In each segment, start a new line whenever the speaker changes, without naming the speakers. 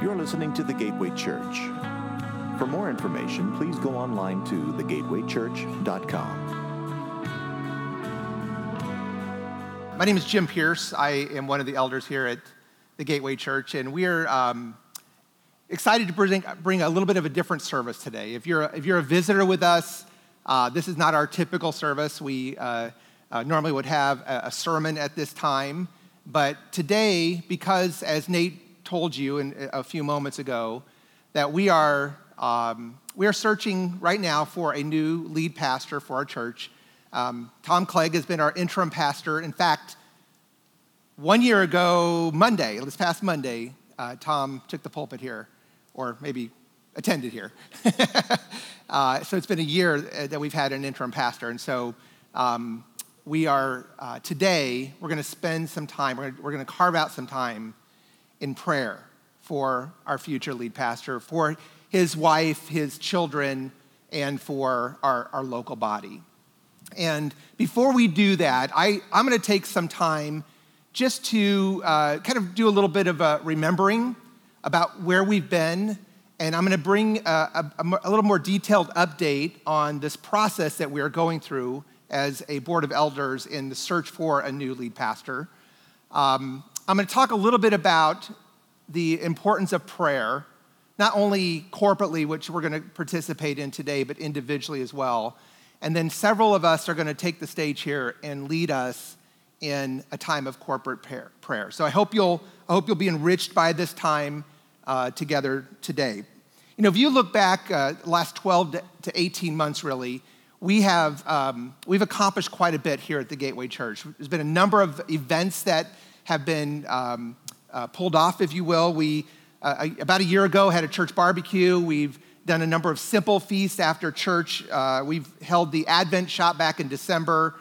You're listening to the Gateway Church. For more information, please go online to thegatewaychurch.com.
My name is Jim Pierce. I am one of the elders here at the Gateway Church, and we are um, excited to bring, bring a little bit of a different service today. If you're, if you're a visitor with us, uh, this is not our typical service. We uh, uh, normally would have a, a, sermon at this time, but today, because as Nate told you in, a few moments ago, that we are um, we are searching right now for a new lead pastor for our church. Um, Tom Clegg has been our interim pastor. In fact, one year ago, Monday, this past Monday, uh, Tom took the pulpit here, or maybe attended here. uh, so it's been a year uh, that we've had an interim pastor. And so um, we are, uh, today, we're going to spend some time, we're going to carve out some time in prayer for our future lead pastor, for his wife, his children, and for our, our local body. And before we do that, I, I'm going to take some time just to uh, kind of do a little bit of a remembering about where we've been and I'm going to bring a, a, a, little more detailed update on this process that we are going through as a board of elders in the search for a new lead pastor. Um, I'm going to talk a little bit about the importance of prayer, not only corporately, which we're going to participate in today, but individually as well. And then several of us are going to take the stage here and lead us in a time of corporate prayer. So I hope you'll, I hope you'll be enriched by this time uh, together today. You know, if you look back uh, last 12 to 18 months, really, we have um, we've accomplished quite a bit here at the Gateway Church. There's been a number of events that have been um, uh, pulled off, if you will. We uh, about a year ago had a church barbecue. We've done a number of simple feasts after church. Uh, we've held the Advent shop back in December,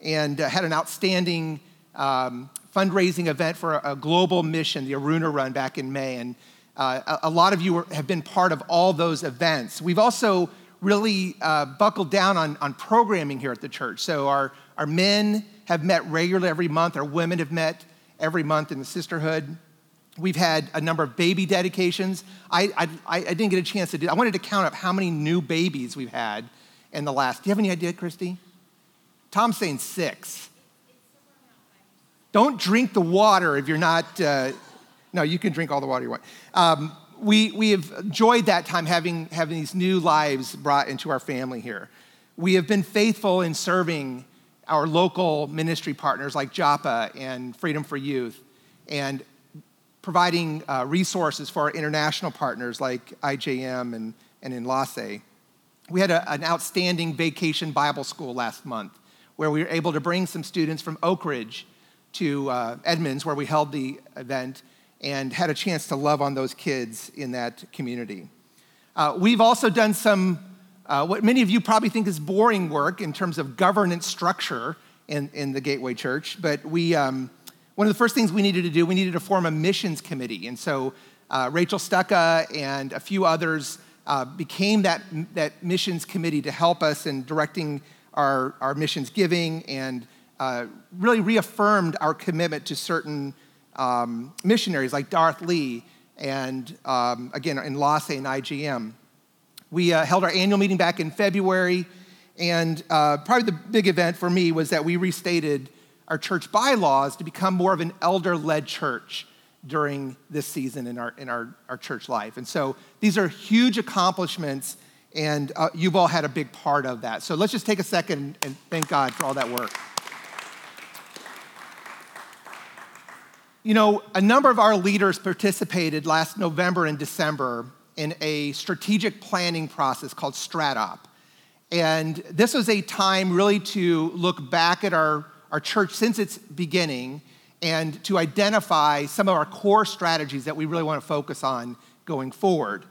and uh, had an outstanding um, fundraising event for a, a global mission, the Aruna Run, back in May, and uh, a, a, lot of you have been part of all those events. We've also really uh, buckled down on, on programming here at the church. So our, our men have met regularly every month, our women have met every month in the sisterhood. We've had a number of baby dedications. I, I, I didn't get a chance to do I wanted to count up how many new babies we've had in the last. Do you have any idea, Christy? Tom's saying six. Don't drink the water if you're not. Uh, no, you can drink all the water you want. Um, we, we have enjoyed that time having, having these new lives brought into our family here. We have been faithful in serving our local ministry partners like Joppa and Freedom for Youth and providing uh, resources for our international partners like IJM and, and Enlace. We had a, an outstanding vacation Bible school last month where we were able to bring some students from Oak Ridge to uh, Edmonds, where we held the event, and had a chance to love on those kids in that community. Uh, we've also done some, uh, what many of you probably think is boring work in terms of governance structure in, in the Gateway Church, but we, um, one of the first things we needed to do, we needed to form a missions committee. And so uh, Rachel Stucka and a few others uh, became that, that missions committee to help us in directing our, our missions giving and uh, really reaffirmed our commitment to certain um, missionaries like Darth Lee and um, again Enlace and IJM. We uh, held our annual meeting back in February, and uh, probably the big event for me was that we restated our church bylaws to become more of an elder led church during this season in our, in our, our church life. And so these are huge accomplishments, and uh, you've all had a big part of that. So let's just take a second and thank God for all that work. You know, a number of our leaders participated last November and December in a strategic planning process called StratOp. And this was a time really to look back at our, our church since its beginning and to identify some of our core strategies that we really want to focus on going forward.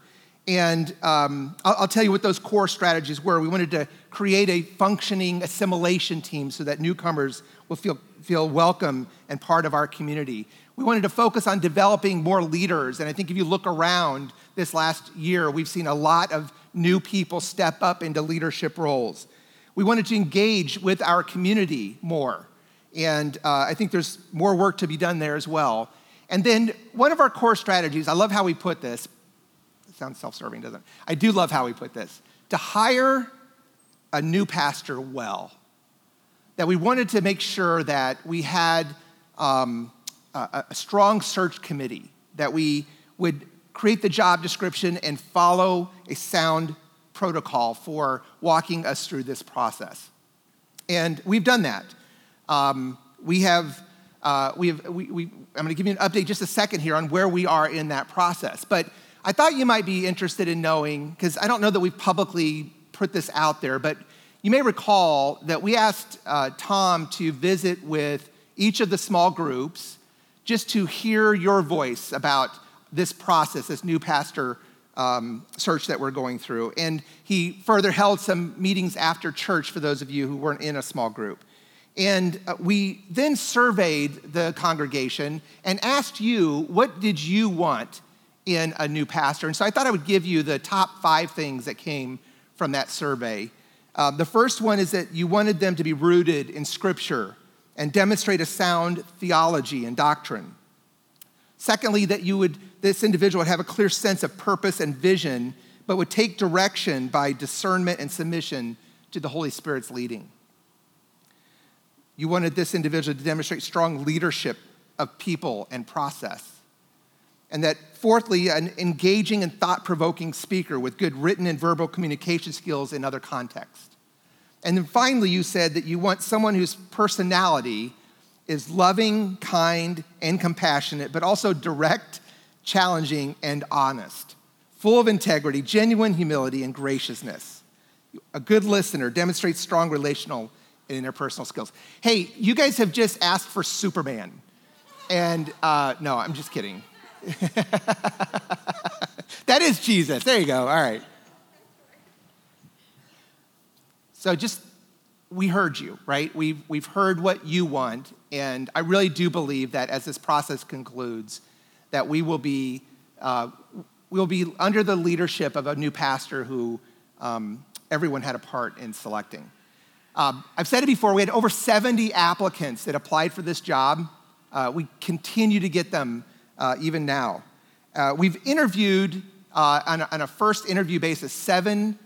And um, I'll, I'll, tell you what those core strategies were. We wanted to create a functioning assimilation team so that newcomers will feel, feel welcome and part of our community. We wanted to focus on developing more leaders. And I think if you look around this last year, we've seen a lot of new people step up into leadership roles. We wanted to engage with our community more. And uh, I think there's more work to be done there as well. And then one of our core strategies, I love how we put this. It sounds self serving, doesn't it? I do love how we put this. To hire a new pastor well. That we wanted to make sure that we had um, a, a strong search committee, that we would create the job description and follow a sound protocol for walking us through this process. And we've done that. Um, we have, uh, we have we, we, I'm going to give you an update just a second here on where we are in that process. But I thought you might be interested in knowing, because I don't know that we've publicly put this out there, but you may recall that we asked uh, Tom to visit with each of the small groups just to hear your voice about this process, this new pastor um, search that we're going through. And he further held some meetings after church for those of you who weren't in a small group. And uh, we then surveyed the congregation and asked you, what did you want in a new pastor? And so I thought I would give you the top five things that came from that survey. Uh, the first one is that you wanted them to be rooted in Scripture and demonstrate a sound theology and doctrine. Secondly, that you would, this individual would have a clear sense of purpose and vision, but would take direction by discernment and submission to the Holy Spirit's leading. You wanted this individual to demonstrate strong leadership of people and process. And that, fourthly, an engaging and thought provoking speaker with good written and verbal communication skills in other contexts. And then finally, you said that you want someone whose personality is loving, kind, and compassionate, but also direct, challenging, and honest, full of integrity, genuine humility, and graciousness. A good listener demonstrates strong relational and interpersonal skills. Hey, you guys have just asked for Superman. And uh, no, I'm just kidding. that is Jesus. There you go. All right. So just, we heard you, right? We've, we've heard what you want, and I really do believe that as this process concludes, that we will be, uh, we'll be under the leadership of a new pastor who um, everyone had a part in selecting. Um, I've said it before, we had over 70 applicants that applied for this job. Uh, we continue to get them uh, even now. Uh, we've interviewed uh, on a, on, a, first interview basis seven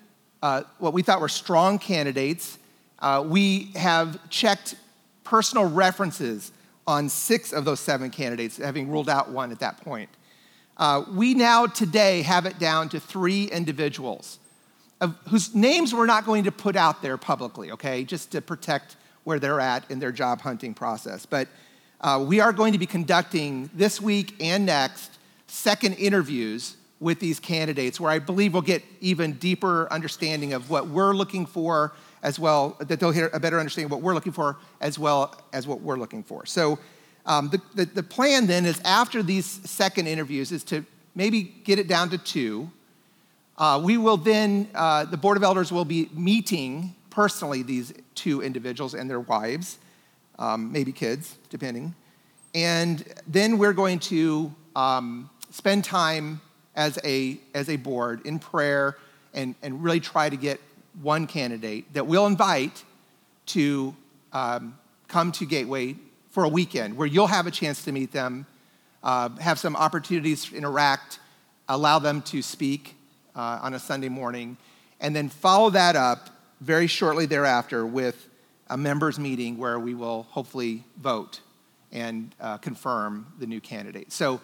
uh, what we thought were strong candidates. Uh, we have checked personal references on six of those seven candidates, having ruled out one at that point. Uh, we now today have it down to three individuals of, whose names we're not going to put out there publicly, okay, just to protect where they're at in their job hunting process. But uh, we are going to be conducting this week and next second interviews with these candidates where I believe we'll get even deeper understanding of what we're looking for as well, that they'll hear a better understanding of what we're looking for as well as what we're looking for. So um, the, the, the, plan then is after these second interviews is to maybe get it down to two. Uh, we will then, uh, the Board of Elders will be meeting personally these two individuals and their wives, um, maybe kids, depending. And then we're going to um, spend time as a, as a board in prayer and, and really try to get one candidate that we'll invite to um, come to Gateway for a weekend where you'll have a chance to meet them, uh, have some opportunities to interact, allow them to speak uh, on a Sunday morning, and then follow that up very shortly thereafter with a members meeting where we will hopefully vote and uh, confirm the new candidate. So,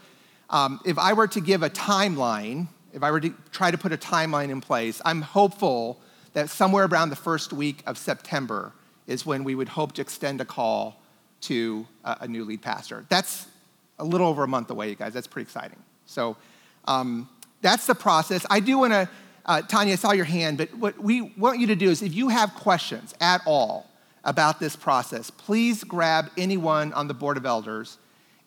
um, if I were to give a timeline, if I were to try to put a timeline in place, I'm hopeful that somewhere around the first week of September is when we would hope to extend a call to a, a new lead pastor. That's a little over a month away, you guys. That's pretty exciting. So um, that's the process. I do want to, uh, Tanya, I saw your hand, but what we want you to do is if you have questions at all about this process, please grab anyone on the Board of Elders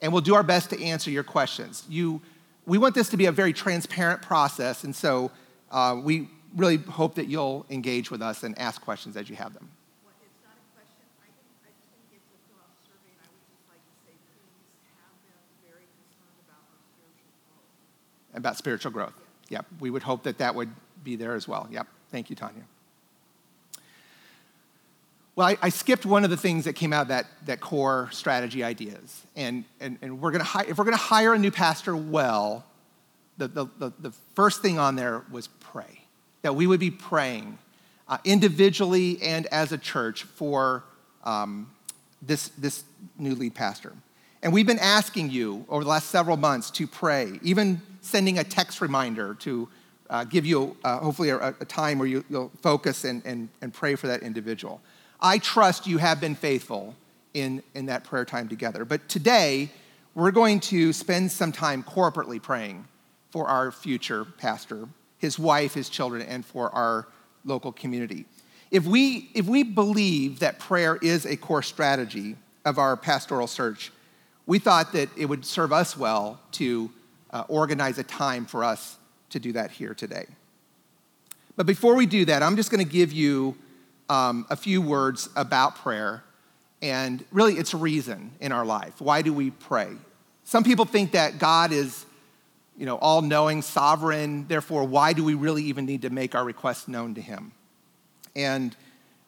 and we'll do our best to answer your questions. You, we want this to be a very transparent process, and so uh, we really hope that you'll engage with us and ask questions as you have them. about spiritual growth. Yep, we would hope that that would be there as well. Yep, thank you, Tanya. Well, I, I, skipped one of the things that came out that, that core strategy ideas. And, and, and we're gonna hi- if we're going to hire a new pastor well, the, the, the, the, first thing on there was pray. That we would be praying uh, individually and as a church for um, this, this new lead pastor. And we've been asking you over the last several months to pray, even sending a text reminder to uh, give you uh, hopefully a, a, time where you, will focus and, and, and pray for that individual. I trust you have been faithful in, in that prayer time together. But today, we're going to spend some time corporately praying for our future pastor, his wife, his children, and for our local community. If we, if we believe that prayer is a core strategy of our pastoral search, we thought that it would serve us well to uh, organize a time for us to do that here today. But before we do that, I'm just going to give you um, a few words about prayer and really its reason in our life. Why do we pray? Some people think that God is, you know, all knowing, sovereign, therefore, why do we really even need to make our requests known to Him? And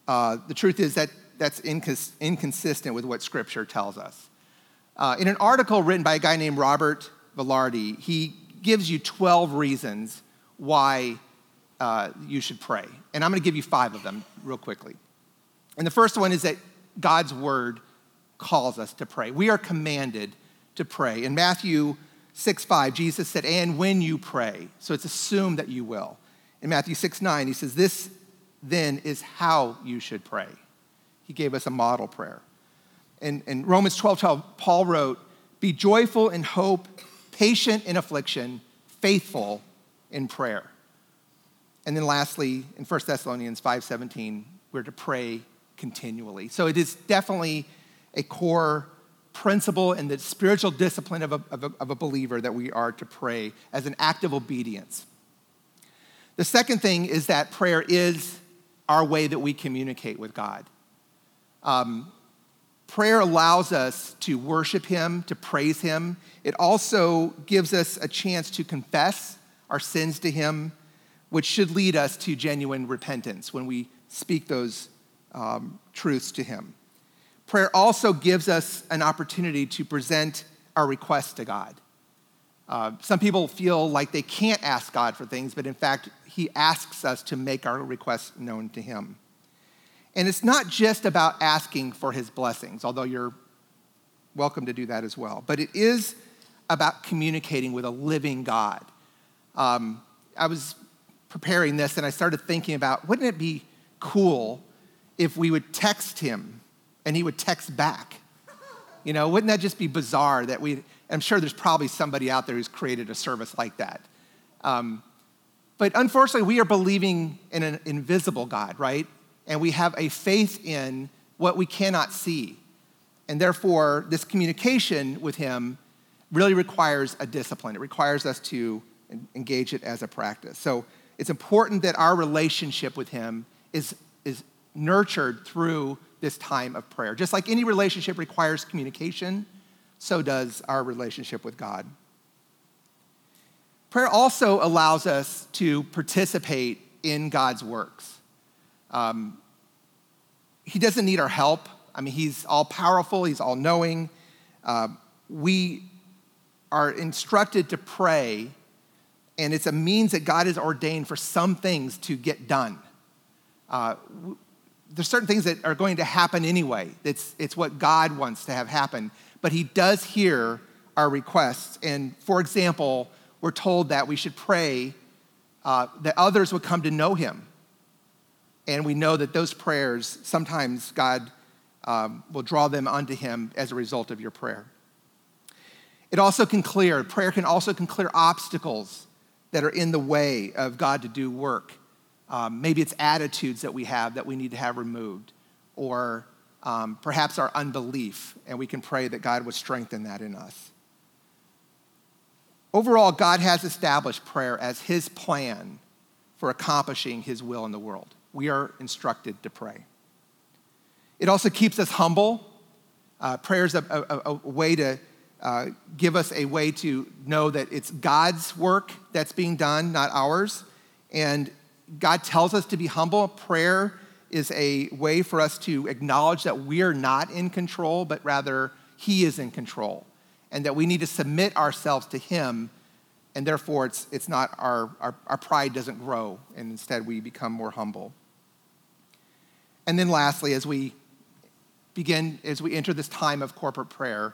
uh, the truth is that that's incons- inconsistent with what Scripture tells us. Uh, in an article written by a guy named Robert Velarde, he gives you 12 reasons why uh, you should pray. And I'm going to give you five of them real quickly. And the first one is that God's word calls us to pray. We are commanded to pray. In Matthew 6 5, Jesus said, And when you pray, so it's assumed that you will. In Matthew 6 9, he says, This then is how you should pray. He gave us a model prayer. In, in Romans 12 12, Paul wrote, Be joyful in hope, patient in affliction, faithful in prayer. And then lastly, in 1 Thessalonians 5:17, we're to pray continually. So it is definitely a core principle in the spiritual discipline of a, of a, of a believer that we are to pray as an act of obedience. The second thing is that prayer is our way that we communicate with God. Um, prayer allows us to worship Him, to praise Him. It also gives us a chance to confess our sins to Him which should lead us to genuine repentance when we speak those um, truths to Him. Prayer also gives us an opportunity to present our requests to God. Uh, some people feel like they can't ask God for things, but in fact, He asks us to make our requests known to Him. And it's not just about asking for His blessings, although you're welcome to do that as well, but it is about communicating with a living God. Um, I was preparing this and I started thinking about wouldn't it be cool if we would text him and he would text back? You know, wouldn't that just be bizarre that we, I'm sure there's probably somebody out there who's created a service like that. Um, but unfortunately, we are believing in an invisible God, right? And we have a faith in what we cannot see. And therefore, this communication with Him really requires a discipline. It requires us to engage it as a practice. So it's important that our relationship with Him is, is nurtured through this time of prayer. Just like any relationship requires communication, so does our relationship with God. Prayer also allows us to participate in God's works. Um, he doesn't need our help. I mean, He's all powerful, He's all knowing. Uh, we are instructed to pray and it's a means that God has ordained for some things to get done. Uh, there's certain things that are going to happen anyway. It's, it's what God wants to have happen. But He does hear our requests. And for example, we're told that we should pray uh, that others would come to know Him. And we know that those prayers, sometimes God um, will draw them unto Him as a result of your prayer. It also can clear, prayer can also can clear obstacles that are in the way of God to do work. Um, maybe it's attitudes that we have that we need to have removed, or um, perhaps our unbelief, and we can pray that God would strengthen that in us. Overall, God has established prayer as His plan for accomplishing His will in the world. We are instructed to pray. It also keeps us humble. Uh, prayer is a, a, a way to uh, give us a way to know that it's God's work that's being done, not ours. And God tells us to be humble. Prayer is a way for us to acknowledge that we are not in control, but rather He is in control, and that we need to submit ourselves to Him, and therefore it's, it's not our, our, our pride doesn't grow, and instead we become more humble. And then lastly, as we begin, as we enter this time of corporate prayer,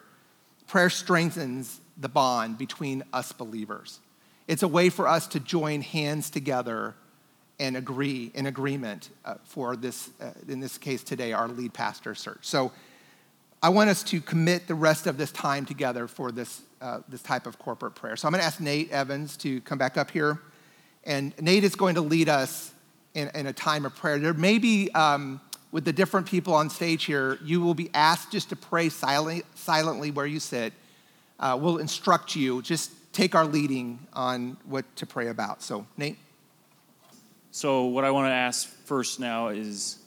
prayer strengthens the bond between us believers. It's a way for us to join hands together and agree in agreement uh, for this, uh, in this case today, our lead pastor search. So I want us to commit the rest of this time together for this, uh, this type of corporate prayer. So I'm going to ask Nate Evans to come back up here. And Nate is going to lead us in, in a time of prayer. There may be, um, with the different people on stage here, you will be asked just to pray silent, silently where you sit. Uh, we'll instruct you. Just take our leading on what to pray about. So, Nate.
So, what I want to ask first now is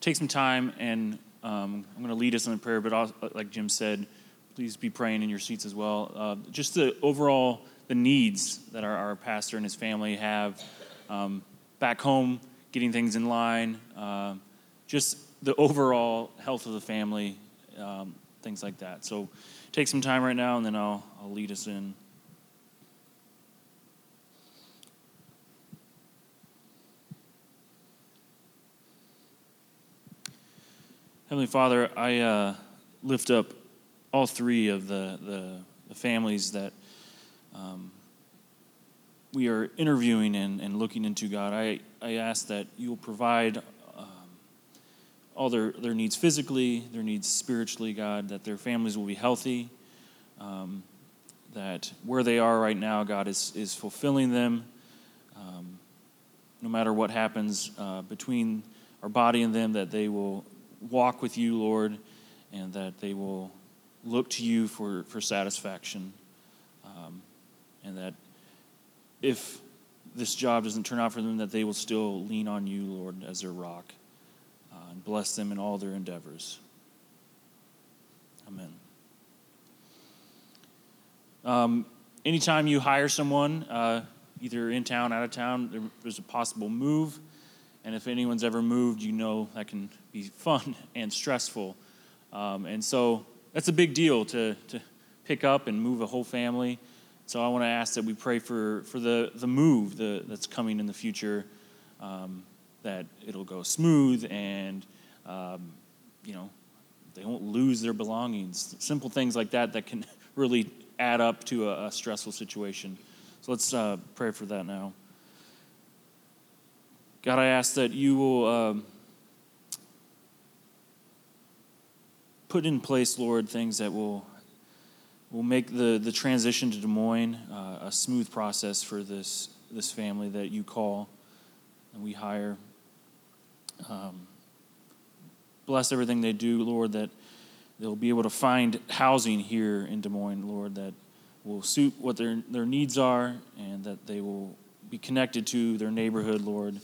take some time, and um, I'm going to lead us in a prayer, but also, like Jim said, please be praying in your seats as well. Uh, just the overall the needs that our, our pastor and his family have um, back home, getting things in line, uh, just the overall health of the family, um, things like that. So, take some time right now, and then I'll, I'll lead us in. Heavenly Father, I uh, lift up all three of the, the, the families that um, we are interviewing and, and looking into, God. I, I ask that you will provide all their, their needs physically, their needs spiritually, God, that their families will be healthy, um, that where they are right now, God, is, is fulfilling them. Um, no matter what happens uh, between our body and them, that they will walk with you, Lord, and that they will look to you for, for satisfaction. Um, and that if this job doesn't turn out for them, that they will still lean on you, Lord, as their rock. And bless them in all their endeavors. Amen. Um, anytime you hire someone, uh, either in town, out of town, there's a possible move. And if anyone's ever moved, you know that can be fun and stressful. Um, and so that's a big deal to, to pick up and move a whole family. So I want to ask that we pray for, for the, the move the, that's coming in the future, um, that it'll go smooth and, um, you know, they won't lose their belongings. Simple things like that that can really add up to a, a stressful situation. So let's uh, pray for that now. God, I ask that you will um, put in place, Lord, things that will will make the, the transition to Des Moines uh, a smooth process for this this family that you call and we hire. Um, bless everything they do, Lord, that they'll be able to find housing here in Des Moines, Lord, that will suit what their, their needs are and that they will be connected to their neighborhood, Lord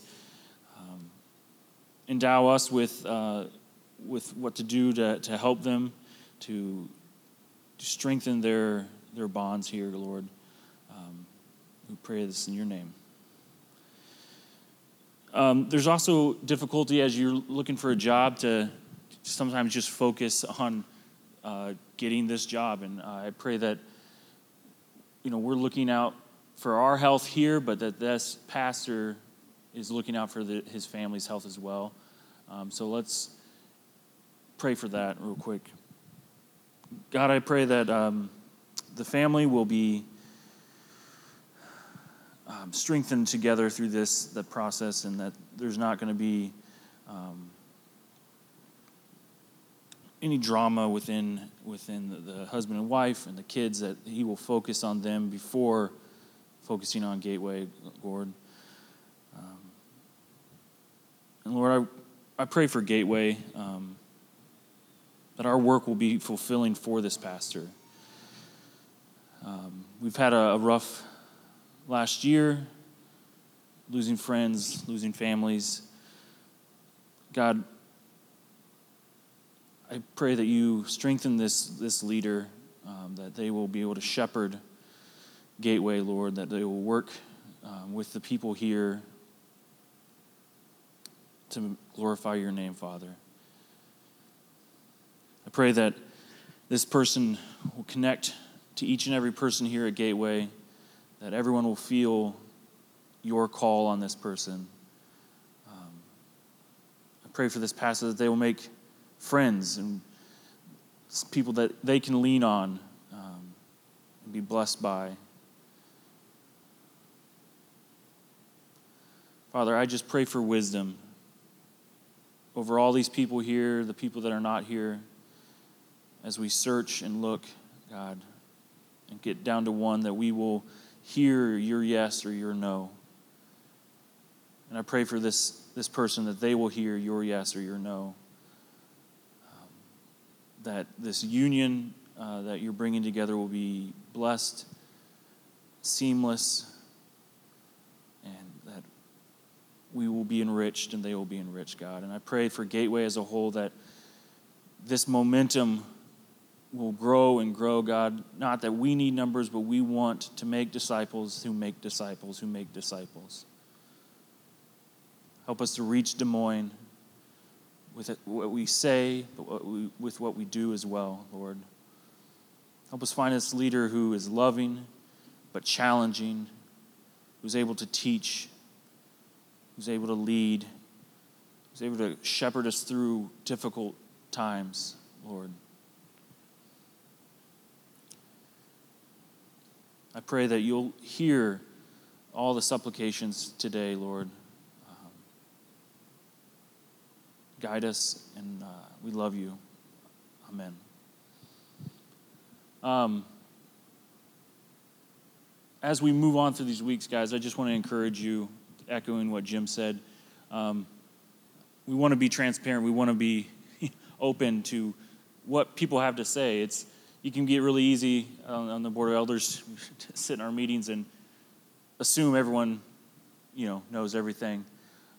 endow us with, uh, with what to do to, to help them, to, to strengthen their, their bonds here, Lord. Um, we pray this in your name. Um, there's also difficulty as you're looking for a job to sometimes just focus on uh, getting this job. And uh, I pray that, you know, we're looking out for our health here, but that this pastor is looking out for the, his family's health as well. Um, so let's pray for that real quick. God, I pray that um, the family will be um, strengthened together through this the process, and that there's not going to be um, any drama within within the, the, husband and wife and the kids. That He will focus on them before focusing on Gateway, Lord. Um, and Lord, I I pray for Gateway um, that our work will be fulfilling for this pastor. Um, we've had a, a rough last year, losing friends, losing families. God, I pray that you strengthen this, this leader, um, that they will be able to shepherd Gateway, Lord, that they will work um, with the people here to glorify your name, Father. I pray that this person will connect to each and every person here at Gateway, that everyone will feel your call on this person. Um, I pray for this pastor that they will make friends and people that they can lean on um, and be blessed by. Father, I just pray for wisdom over all these people here, the people that are not here, as we search and look, God, and get down to one that we will hear your yes or your no. And I pray for this, this person that they will hear your yes or your no. Um, that this union uh, that you're bringing together will be blessed, seamless, and that we will be enriched and they will be enriched, God. And I pray for Gateway as a whole that this momentum will grow and grow, God. Not that we need numbers, but we want to make disciples who make disciples who make disciples. Help us to reach Des Moines with what we say, but what we, with what we do as well, Lord. Help us find this leader who is loving but challenging, who's able to teach who's able to lead, who's able to shepherd us through difficult times, Lord. I pray that you'll hear all the supplications today, Lord. Um, guide us, and uh, we love you. Amen. Um, as we move on through these weeks, guys, I just want to encourage you echoing what Jim said. Um, we want to be transparent. We want to be open to what people have to say. It's you can get really easy on, on the board of elders to sit in our meetings and assume everyone, you know, knows everything.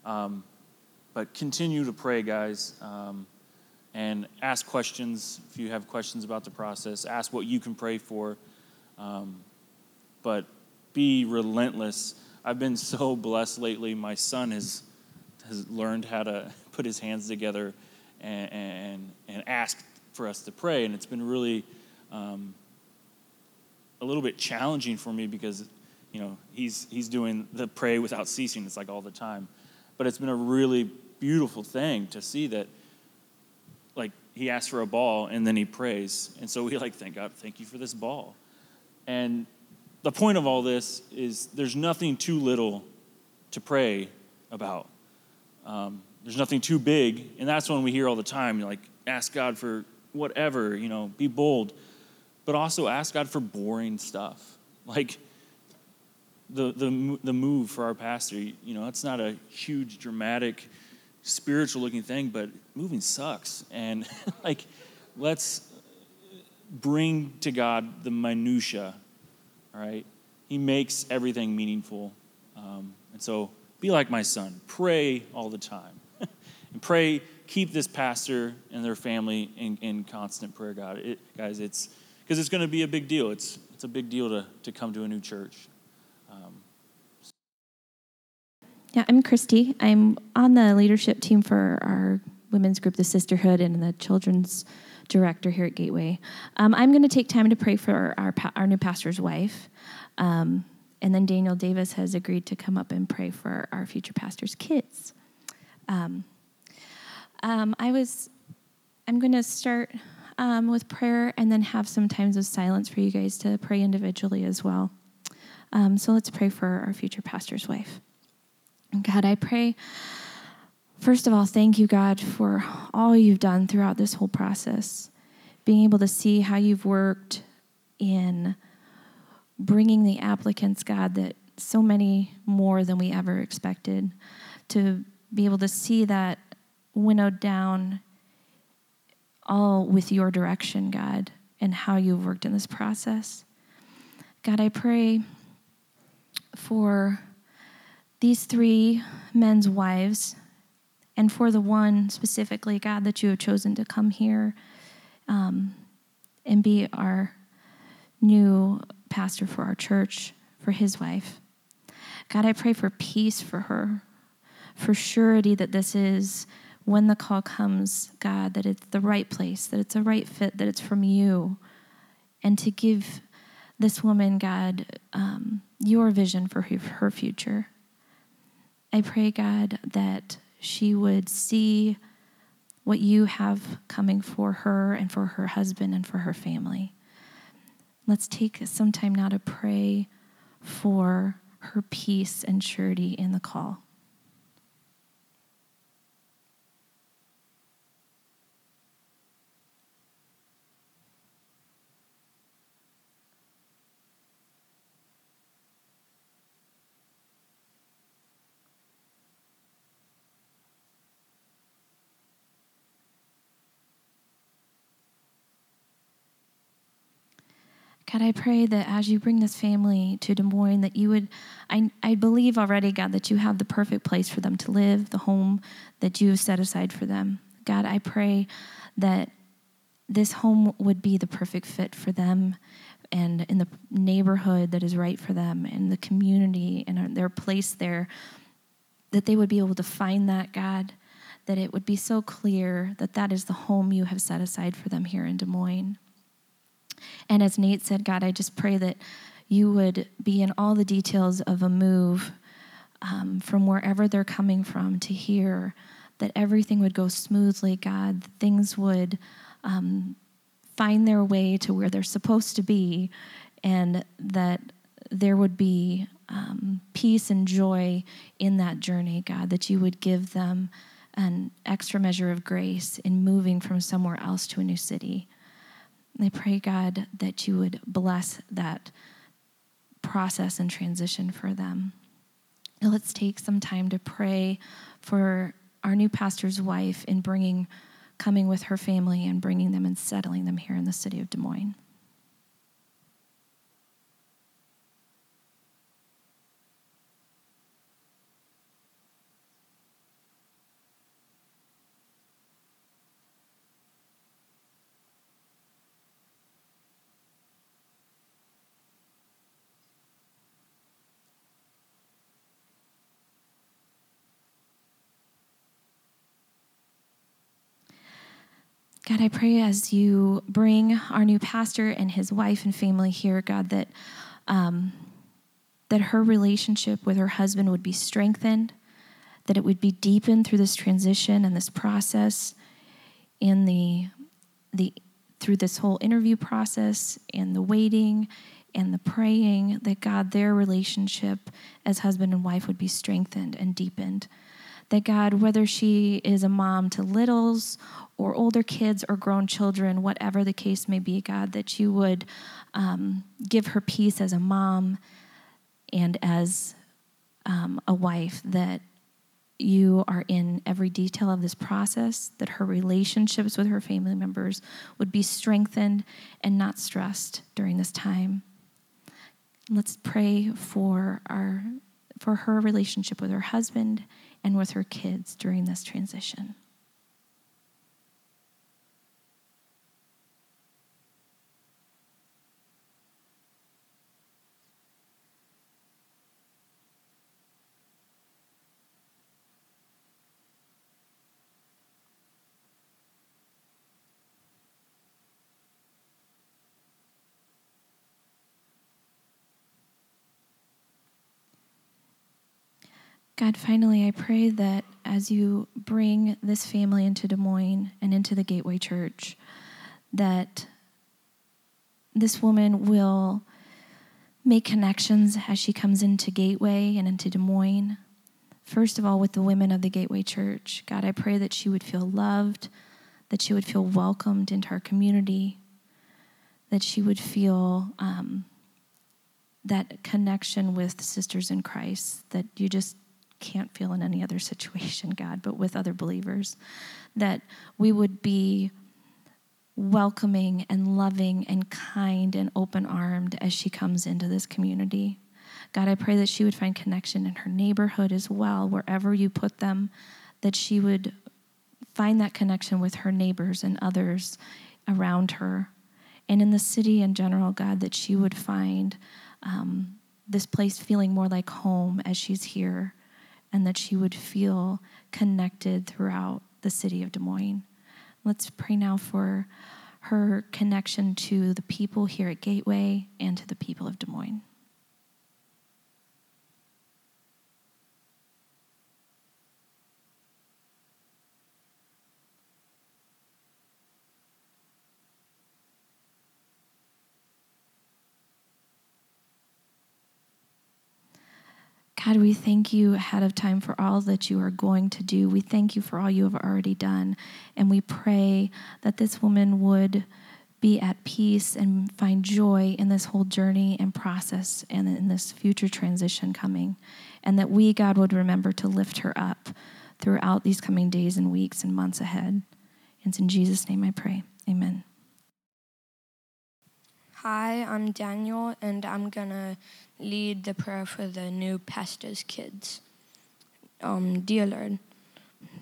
Um, but continue to pray, guys, um, and ask questions if you have questions about the process. Ask what you can pray for, um, but be relentless I've been so blessed lately. My son has has learned how to put his hands together and and, and ask for us to pray, and it's been really um, a little bit challenging for me because you know he's he's doing the pray without ceasing. It's like all the time, but it's been a really beautiful thing to see that like he asks for a ball and then he prays, and so we like thank God, thank you for this ball, and the point of all this is there's nothing too little to pray about. Um, there's nothing too big, and that's when we hear all the time, like ask God for whatever, you know, be bold, but also ask God for boring stuff, like the the the move for our pastor. You know, it's not a huge, dramatic, spiritual looking thing, but moving sucks, and like let's bring to God the minutia all right? He makes everything meaningful. Um, and so be like my son. Pray all the time. and pray, keep this pastor and their family in, in constant prayer, God. It, guys, it's because it's going to be a big deal. It's, it's a big deal to, to come to a new church. Um,
yeah, I'm Christy. I'm on the leadership team for our women's group, the Sisterhood, and the children's director here at Gateway. Um, I'm going to take time to pray for our, our new pastor's wife. Um, and then Daniel Davis has agreed to come up and pray for our future pastor's kids. Um, um I was, I'm going to start um, with prayer and then have some times of silence for you guys to pray individually as well. Um, so let's pray for our future pastor's wife. God, I pray First of all, thank you, God, for all you've done throughout this whole process. Being able to see how you've worked in bringing the applicants, God, that so many more than we ever expected, to be able to see that winnowed down all with your direction, God, and how you've worked in this process. God, I pray for these three men's wives and for the one specifically, God, that you have chosen to come here um, and be our new pastor for our church, for his wife. God, I pray for peace for her, for surety that this is when the call comes, God, that it's the right place, that it's a right fit, that it's from you, and to give this woman, God, um, your vision for her, future. I pray, God, that she would see what you have coming for her and for her husband and for her family. Let's take some time now to pray for her peace and surety in the call. God, I pray that as you bring this family to Des Moines, that you would, I, I believe already, God, that you have the perfect place for them to live, the home that you have set aside for them. God, I pray that this home would be the perfect fit for them and in the neighborhood that is right for them and the community and their place there, that they would be able to find that, God, that it would be so clear that that is the home you have set aside for them here in Des Moines. And as Nate said, God, I just pray that you would be in all the details of a move um, from wherever they're coming from to here, that everything would go smoothly, God. Things would um, find their way to where they're supposed to be, and that there would be um, peace and joy in that journey, God, that you would give them an extra measure of grace in moving from somewhere else to a new city. I pray, God, that you would bless that process and transition for them. Let's take some time to pray for our new pastor's wife in bringing, coming with her family and bringing them and settling them here in the city of Des Moines. God, I pray as you bring our new pastor and his wife and family here, God, that um, that her relationship with her husband would be strengthened, that it would be deepened through this transition and this process, in the the through this whole interview process and the waiting and the praying, that God, their relationship as husband and wife would be strengthened and deepened that God, whether she is a mom to littles or older kids or grown children, whatever the case may be, God, that you would um, give her peace as a mom and as um, a wife, that you are in every detail of this process, that her relationships with her family members would be strengthened and not stressed during this time. Let's pray for our for her relationship with her husband and with her kids during this transition. God, finally, I pray that as you bring this family into Des Moines and into the Gateway Church, that this woman will make connections as she comes into Gateway and into Des Moines. First of all, with the women of the Gateway Church. God, I pray that she would feel loved, that she would feel welcomed into our community, that she would feel um, that connection with sisters in Christ, that you just can't feel in any other situation, God, but with other believers. That we would be welcoming and loving and kind and open armed as she comes into this community. God, I pray that she would find connection in her neighborhood as well, wherever you put them, that she would find that connection with her neighbors and others around her. And in the city in general, God, that she would find um, this place feeling more like home as she's here and that she would feel connected throughout the city of Des Moines. Let's pray now for her connection to the people here at Gateway and to the people of Des Moines. God, we thank you ahead of time for all that you are going to do. We thank you for all you have already done. And we pray that this woman would be at peace and find joy in this whole journey and process and in this future transition coming. And that we, God, would remember to lift her up throughout these coming days and weeks and months ahead. And it's in Jesus' name I pray. Amen.
Hi, I'm Daniel, and I'm gonna lead the prayer for the new pastor's kids. Um, dear Lord,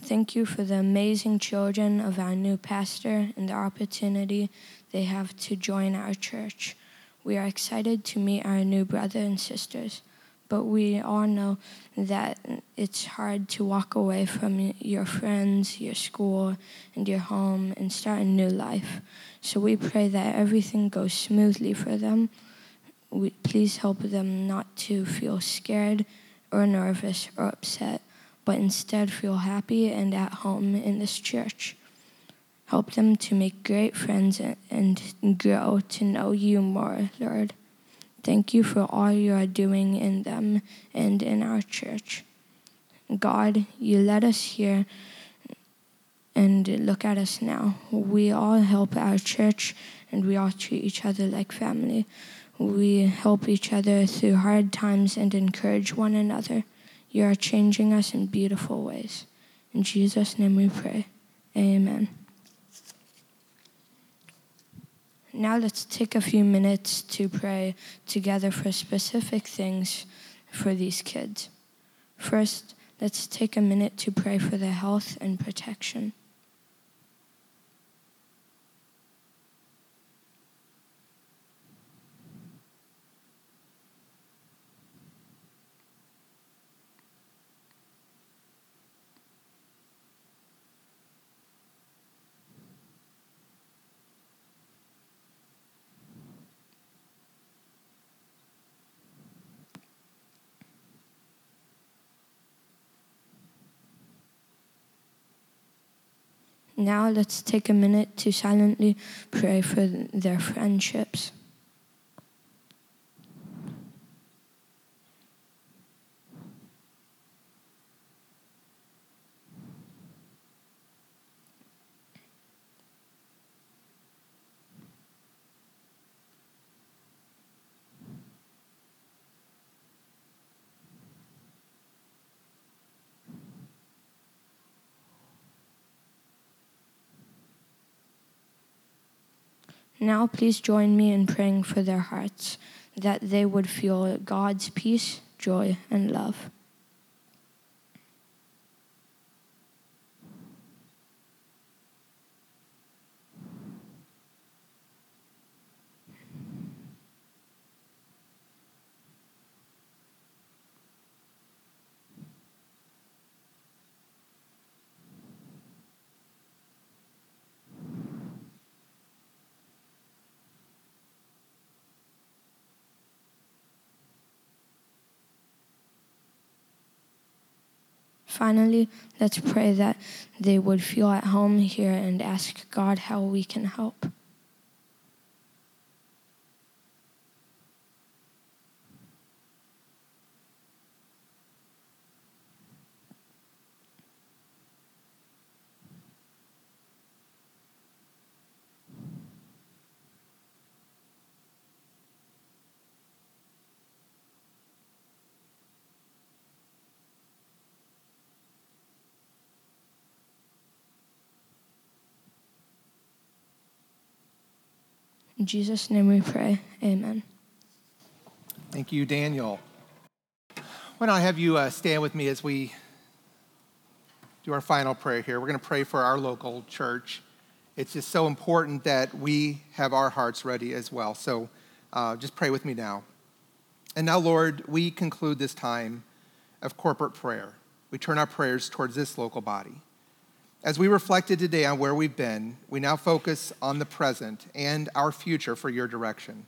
thank you for the amazing children of our new pastor and the opportunity they have to join our church. We are excited to meet our new brothers and sisters, but we all know that it's hard to walk away from your friends, your school, and your home and start a new life. So we pray that everything goes smoothly for them. We, please help them not to feel scared or nervous or upset, but instead feel happy and at home in this church. Help them to make great friends and grow to know you more, Lord. Thank you for all you are doing in them and in our church. God, you led us here and look at us now. We all help our church and we all treat each other like family. We help each other through hard times and encourage one another. You are changing us in beautiful ways. In Jesus' name we pray. Amen. Now let's take a few minutes to pray together for specific things for these kids. First, let's take a minute to pray for their health and protection. Now let's take a minute to silently pray for their friendships. Now, please join me in praying for their hearts, that they would feel God's peace, joy, and love. Finally, let's pray that they would feel at home here and ask God how we can help. In Jesus' name we pray. Amen.
Thank you, Daniel. Why don't I have you uh, stand with me as we do our final prayer here? We're going to pray for our local church. It's just so important that we have our hearts ready as well. So uh, just pray with me now. And now, Lord, we conclude this time of corporate prayer. we turn our prayers towards this local body. As we reflected today on where we've been, we now focus on the present and our future for your direction.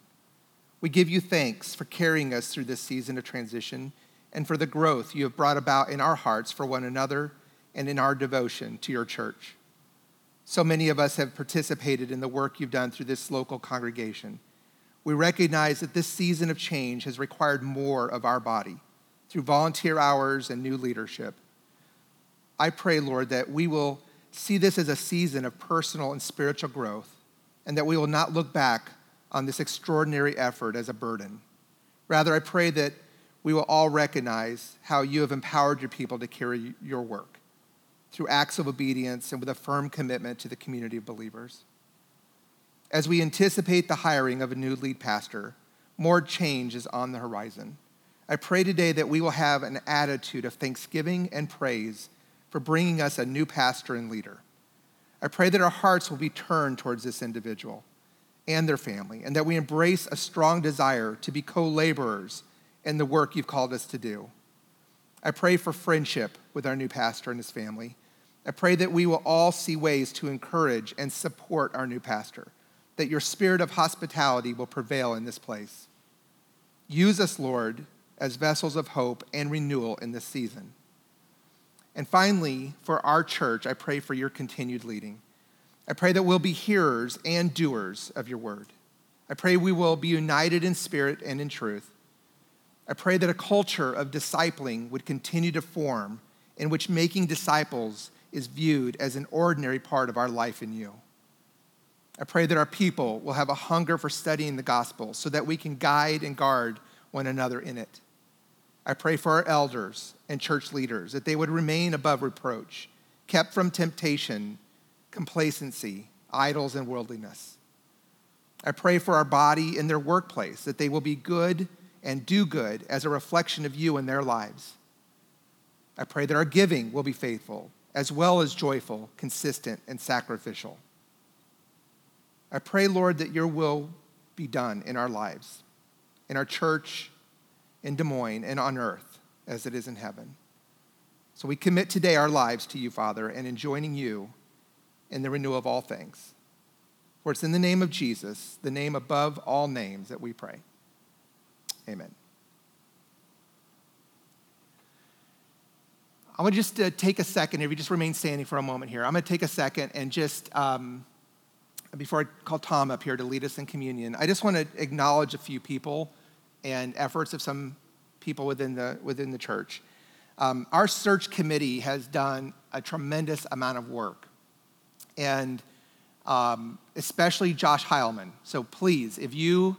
We give you thanks for carrying us through this season of transition and for the growth you have brought about in our hearts for one another and in our devotion to your church. So many of us have participated in the work you've done through this local congregation. We recognize that this season of change has required more of our body through volunteer hours and new leadership. I pray, Lord, that we will see this as a season of personal and spiritual growth and that we will not look back on this extraordinary effort as a burden. Rather, I pray that we will all recognize how you have empowered your people to carry your work through acts of obedience and with a firm commitment to the community of believers. As we anticipate the hiring of a new lead pastor, more change is on the horizon. I pray today that we will have an attitude of thanksgiving and praise for bringing us a new pastor and leader. I pray that our hearts will be turned towards this individual and their family, and that we embrace a strong desire to be co laborers in the work you've called us to do. I pray for friendship with our new pastor and his family. I pray that we will all see ways to encourage and support our new pastor, that your spirit of hospitality will prevail in this place. Use us, Lord, as vessels of hope and renewal in this season. And finally, for our church, I pray for your continued leading. I pray that we'll be hearers and doers of your word. I pray we will be united in spirit and in truth. I pray that a culture of discipling would continue to form in which making disciples is viewed as an ordinary part of our life in you. I pray that our people will have a hunger for studying the gospel so that we can guide and guard one another in it. I pray for our elders and church leaders that they would remain above reproach, kept from temptation, complacency, idols, and worldliness. I pray for our body in their workplace that they will be good and do good as a reflection of you in their lives. I pray that our giving will be faithful, as well as joyful, consistent, and sacrificial. I pray, Lord, that your will be done in our lives, in our church, in Des Moines, and on earth as it is in heaven. So we commit today our lives to you, Father, and in joining you in the renewal of all things. For it's in the name of Jesus, the name above all names, that we pray. Amen. I'm going to just uh, take a second, if you just remain standing for a moment here, I'm going to take a second and just, um, before I call Tom up here to lead us in communion, I just want to acknowledge a few people and efforts of some people within the, within the church. Um, our search committee has done a tremendous amount of work, and um, especially Josh Heilman. So please, if you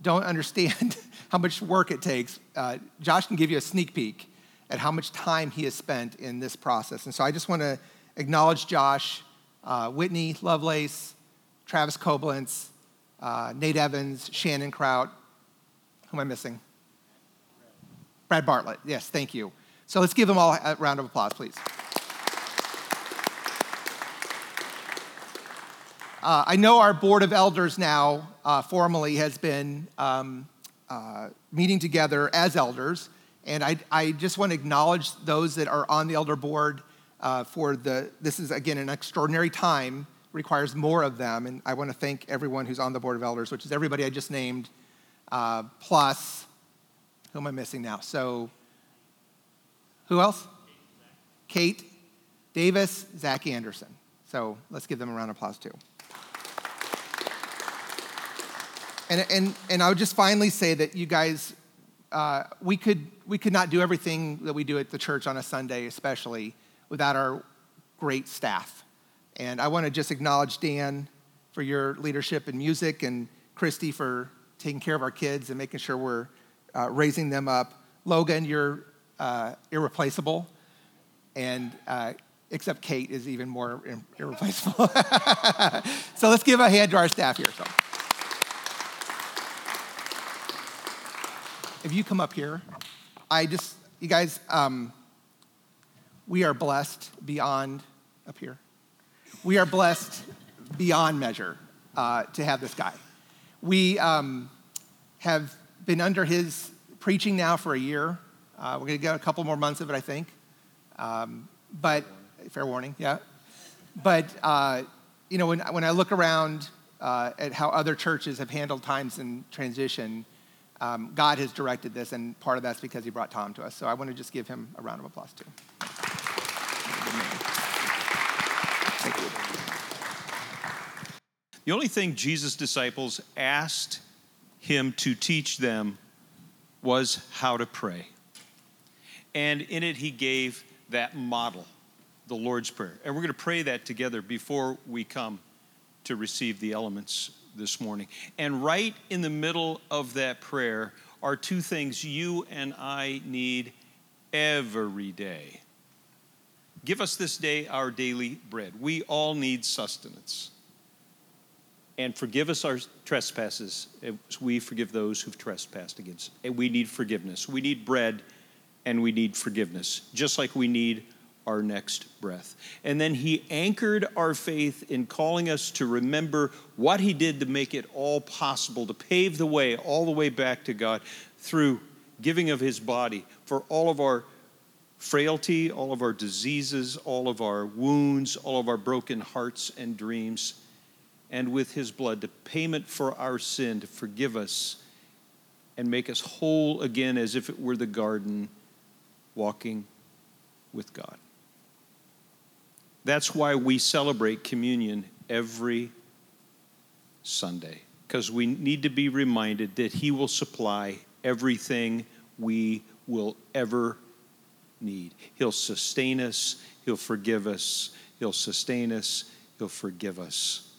don't understand how much work it takes, uh, Josh can give you a sneak peek at how much time he has spent in this process. And so I just want to acknowledge Josh, uh, Whitney Lovelace, Travis Koblenz, uh, Nate Evans, Shannon Kraut. Who am I missing? Brad Bartlett. Yes, thank you. So let's give them all a round of applause, please. Uh, I know our board of elders now uh, formally has been um, uh, meeting together as elders, and I, I, just want to acknowledge those that are on the elder board uh, for the. This is again an extraordinary time, requires more of them, and I want to thank everyone who's on the board of elders, which is everybody I just named, uh, plus who am I missing now? So, who else? Kate Davis, Zach Anderson. So let's give them a round of applause too. And, and, and I would just finally say that you guys, uh, we, could, we could not do everything that we do at the church on a Sunday, especially, without our great staff. And I want to just acknowledge Dan for your leadership in music and Christy for taking care of our kids and making sure we're uh, raising them up. Logan, you're uh, irreplaceable. And uh, except Kate is even more irreplaceable. so let's give a hand to our staff here. So. if you come up here, I just, you guys, um, we are blessed beyond up here. We are blessed beyond measure uh, to have this guy. We um, have been under his preaching now for a year. Uh, we're going to get a couple more months of it, I think. Um, but fair warning, yeah. But uh, you know, when when I look around uh, at how other churches have handled times in transition, um, God has directed this, and part of that's because He brought Tom to us. So I want to just give him a round of applause too. Thank you.
The only thing Jesus' disciples asked him to teach them was how to pray. And in it, he gave that model, the Lord's Prayer. And we're going to pray that together before we come to receive the elements this morning. And right in the middle of that prayer are two things you and I need every day. Give us this day our daily bread. We all need sustenance. And forgive us our trespasses as we forgive those who've trespassed against us. And we need forgiveness. We need bread and we need forgiveness, just like we need our next breath. And then he anchored our faith in calling us to remember what he did to make it all possible, to pave the way all the way back to God through giving of his body for all of our frailty, all of our diseases, all of our wounds, all of our broken hearts and dreams, and with his blood, the payment for our sin, to forgive us and make us whole again as if it were the garden walking with God. That's why we celebrate communion every Sunday, because we need to be reminded that He will supply everything we will ever need. He'll sustain us, He'll forgive us, He'll sustain us, He'll forgive us.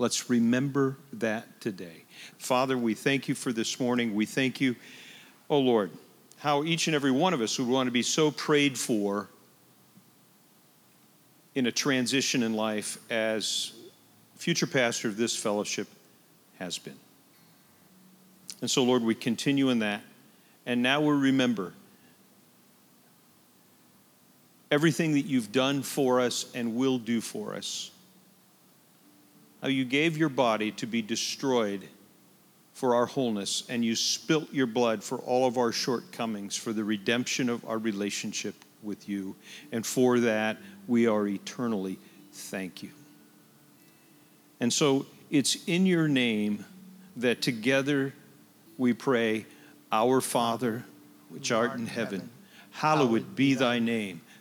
Let's remember that today. Father, we thank you for this morning. We thank you, oh Lord, how each and every one of us would want to be so prayed for in a transition in life as future pastor of this fellowship has been. And so, Lord, we continue in that. And now we remember everything that you've done for us and will do for us. How you gave your body to be destroyed for our wholeness, and you spilt your blood for all of our shortcomings, for the redemption of our relationship with you. And for that, we are eternally thank you. And so it's in your name that together we pray, Our Father, which art in heaven, hallowed be thy name.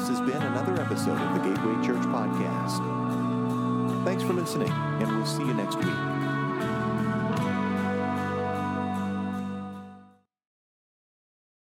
This has been another episode of the Gateway Church Podcast. Thanks for listening, and we'll see you next week.